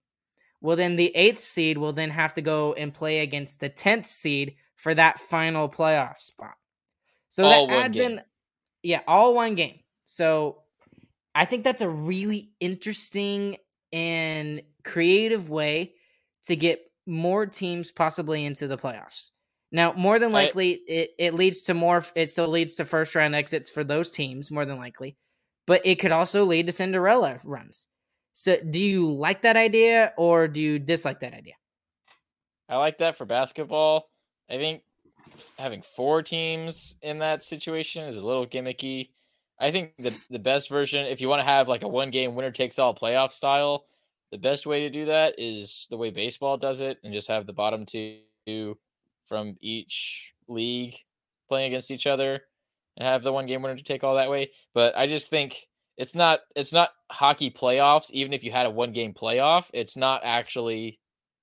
Well, then the eighth seed will then have to go and play against the 10th seed for that final playoff spot. So all that adds game. in, yeah, all one game. So I think that's a really interesting and creative way to get more teams possibly into the playoffs. Now, more than likely, I, it, it leads to more. It still leads to first round exits for those teams, more than likely, but it could also lead to Cinderella runs. So, do you like that idea or do you dislike that idea? I like that for basketball. I think having four teams in that situation is a little gimmicky. I think the the best version, if you want to have like a one game winner takes all playoff style, the best way to do that is the way baseball does it, and just have the bottom two from each league playing against each other, and have the one game winner to take all that way. But I just think it's not it's not hockey playoffs. Even if you had a one game playoff, it's not actually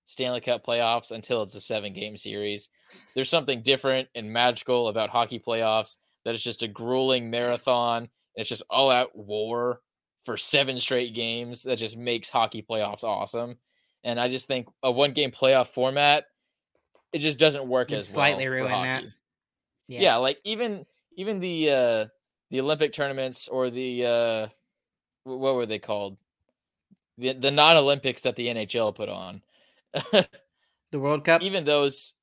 Stanley Cup playoffs until it's a seven game series. There's something different and magical about hockey playoffs that it's just a grueling marathon. it's just all out war for seven straight games that just makes hockey playoffs awesome. And I just think a one game playoff format, it just doesn't work as slightly well ruin that. Yeah. yeah, like even even the uh the Olympic tournaments or the uh what were they called? The the non Olympics that the NHL put on. the World Cup. Even those,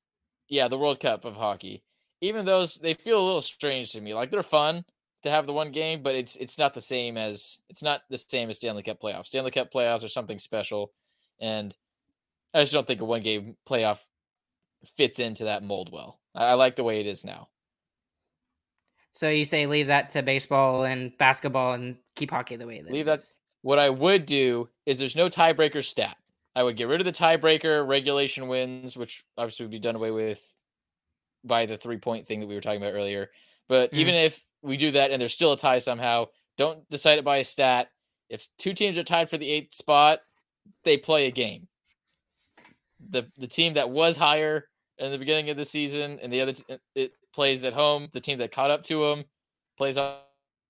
yeah, the World Cup of hockey. Even those, they feel a little strange to me. Like they're fun to have the one game, but it's it's not the same as it's not the same as Stanley Cup playoffs. Stanley Cup playoffs are something special, and I just don't think a one game playoff fits into that mold well. I, I like the way it is now. So you say leave that to baseball and basketball and keep hockey the way it leave is. that. What I would do is there's no tiebreaker stat. I would get rid of the tiebreaker, regulation wins, which obviously would be done away with by the three point thing that we were talking about earlier. But mm. even if we do that and there's still a tie somehow, don't decide it by a stat. If two teams are tied for the eighth spot, they play a game. The the team that was higher in the beginning of the season and the other t- it plays at home. The team that caught up to them plays on,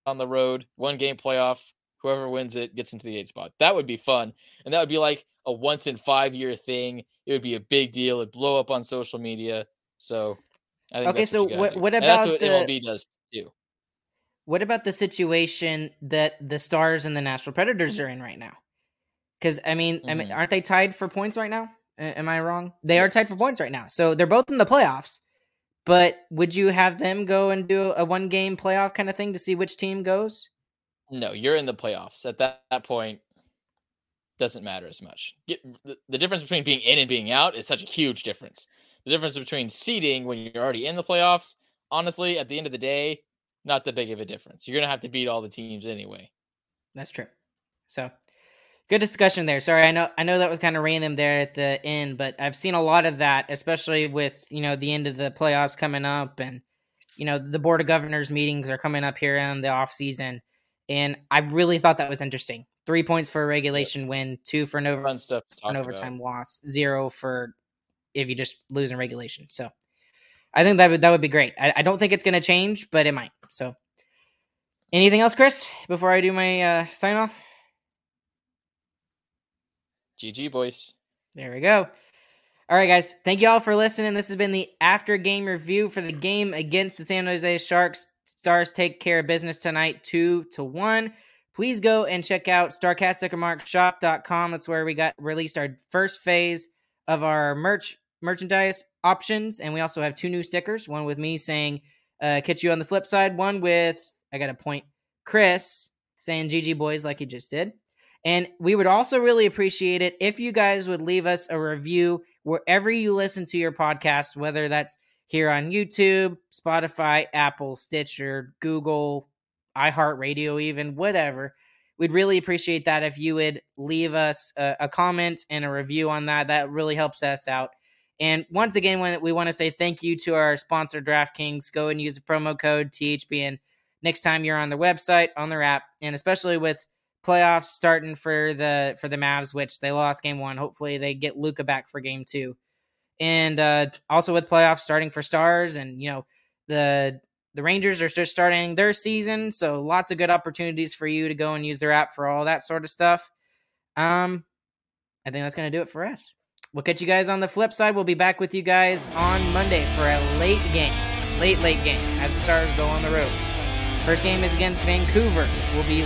on the road. One game playoff. Whoever wins it gets into the eighth spot. That would be fun, and that would be like a once in five year thing. It would be a big deal. It'd blow up on social media. So, okay. So what, what, about what the MLB does too? What about the situation that the Stars and the Nashville Predators are in right now? Because I mean, mm-hmm. I mean, aren't they tied for points right now? Am I wrong? They yes. are tied for points right now. So they're both in the playoffs. But would you have them go and do a one game playoff kind of thing to see which team goes? No, you're in the playoffs. At that, that point, doesn't matter as much. Get, the, the difference between being in and being out is such a huge difference. The difference between seeding when you're already in the playoffs, honestly, at the end of the day, not that big of a difference. You're gonna have to beat all the teams anyway. That's true. So good discussion there. Sorry, I know I know that was kind of random there at the end, but I've seen a lot of that, especially with you know the end of the playoffs coming up, and you know the board of governors meetings are coming up here in the off season, and I really thought that was interesting. Three points for a regulation win, two for an over Fun stuff an overtime about. loss, zero for if you just lose in regulation. So I think that would that would be great. I, I don't think it's going to change, but it might. So anything else, Chris? Before I do my uh, sign off. GG, boys. There we go. All right, guys. Thank you all for listening. This has been the after game review for the game against the San Jose Sharks. Stars take care of business tonight, two to one. Please go and check out StarcasticRemarkShop.com. That's where we got released our first phase of our merch merchandise options, and we also have two new stickers. One with me saying uh, "Catch you on the flip side." One with I got a point, Chris saying "GG boys" like he just did. And we would also really appreciate it if you guys would leave us a review wherever you listen to your podcast, whether that's here on YouTube, Spotify, Apple, Stitcher, Google, iHeartRadio, even whatever. We'd really appreciate that if you would leave us a, a comment and a review on that. That really helps us out. And once again, we want to say thank you to our sponsor, DraftKings, go and use the promo code THPN next time you're on their website, on their app, and especially with playoffs starting for the for the Mavs, which they lost game one. Hopefully, they get Luka back for game two, and uh, also with playoffs starting for Stars, and you know the the Rangers are just starting their season, so lots of good opportunities for you to go and use their app for all that sort of stuff. Um, I think that's gonna do it for us. We'll catch you guys on the flip side. We'll be back with you guys on Monday for a late game, late late game as the Stars go on the road. First game is against Vancouver. We'll be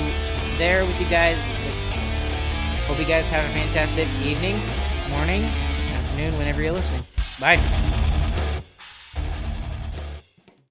there with you guys. Hope you guys have a fantastic evening, morning, afternoon, whenever you're listening. Bye.